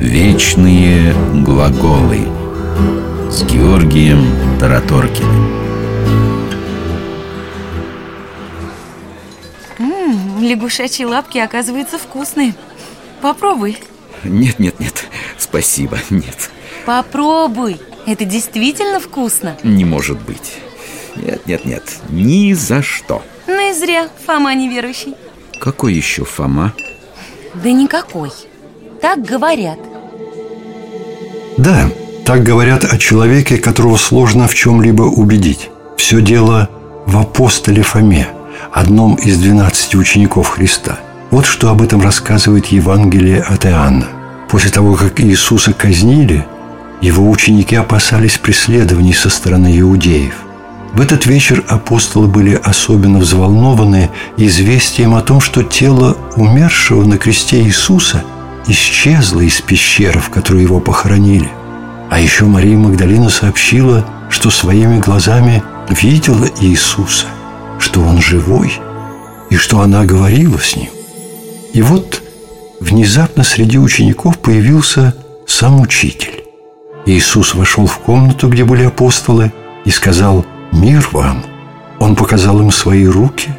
Вечные глаголы с Георгием Тараторкиным. М-м, лягушачьи лапки, оказывается, вкусные. Попробуй. Нет, нет, нет, спасибо, нет. Попробуй. Это действительно вкусно. Не может быть. Нет, нет, нет, ни за что. Ну и зря, Фома неверующий. Какой еще Фома? Да никакой. Так говорят. Да, так говорят о человеке, которого сложно в чем-либо убедить. Все дело в апостоле Фоме, одном из двенадцати учеников Христа. Вот что об этом рассказывает Евангелие от Иоанна. После того, как Иисуса казнили, его ученики опасались преследований со стороны иудеев. В этот вечер апостолы были особенно взволнованы известием о том, что тело умершего на кресте Иисуса исчезло из пещеры, в которой его похоронили. А еще Мария Магдалина сообщила, что своими глазами видела Иисуса, что Он живой, и что она говорила с Ним. И вот внезапно среди учеников появился сам учитель. Иисус вошел в комнату, где были апостолы, и сказал «Мир вам!». Он показал им свои руки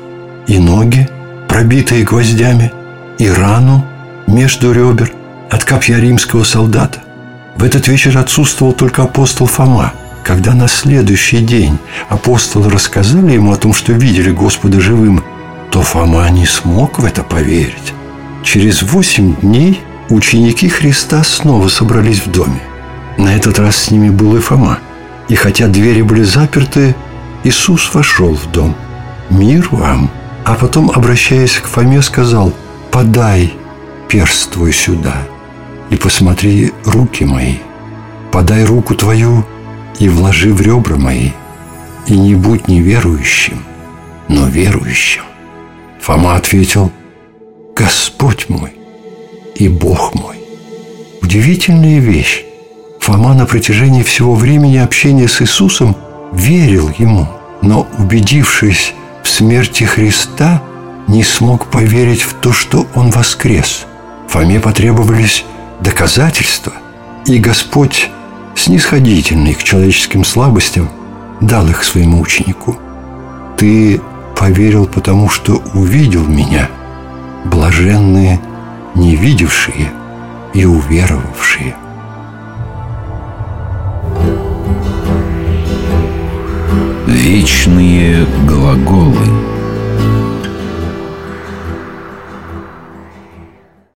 и ноги, пробитые гвоздями, и рану между ребер от копья римского солдата. В этот вечер отсутствовал только апостол Фома. Когда на следующий день апостолы рассказали ему о том, что видели Господа живым, то Фома не смог в это поверить. Через восемь дней ученики Христа снова собрались в доме. На этот раз с ними был и Фома. И хотя двери были заперты, Иисус вошел в дом. «Мир вам!» А потом, обращаясь к Фоме, сказал «Подай перст твой сюда» и посмотри руки мои. Подай руку твою и вложи в ребра мои, и не будь неверующим, но верующим. Фома ответил, Господь мой и Бог мой. Удивительная вещь. Фома на протяжении всего времени общения с Иисусом верил Ему, но, убедившись в смерти Христа, не смог поверить в то, что Он воскрес. Фоме потребовались доказательства, и Господь, снисходительный к человеческим слабостям, дал их своему ученику. Ты поверил, потому что увидел меня, блаженные, не видевшие и уверовавшие. Вечные глаголы –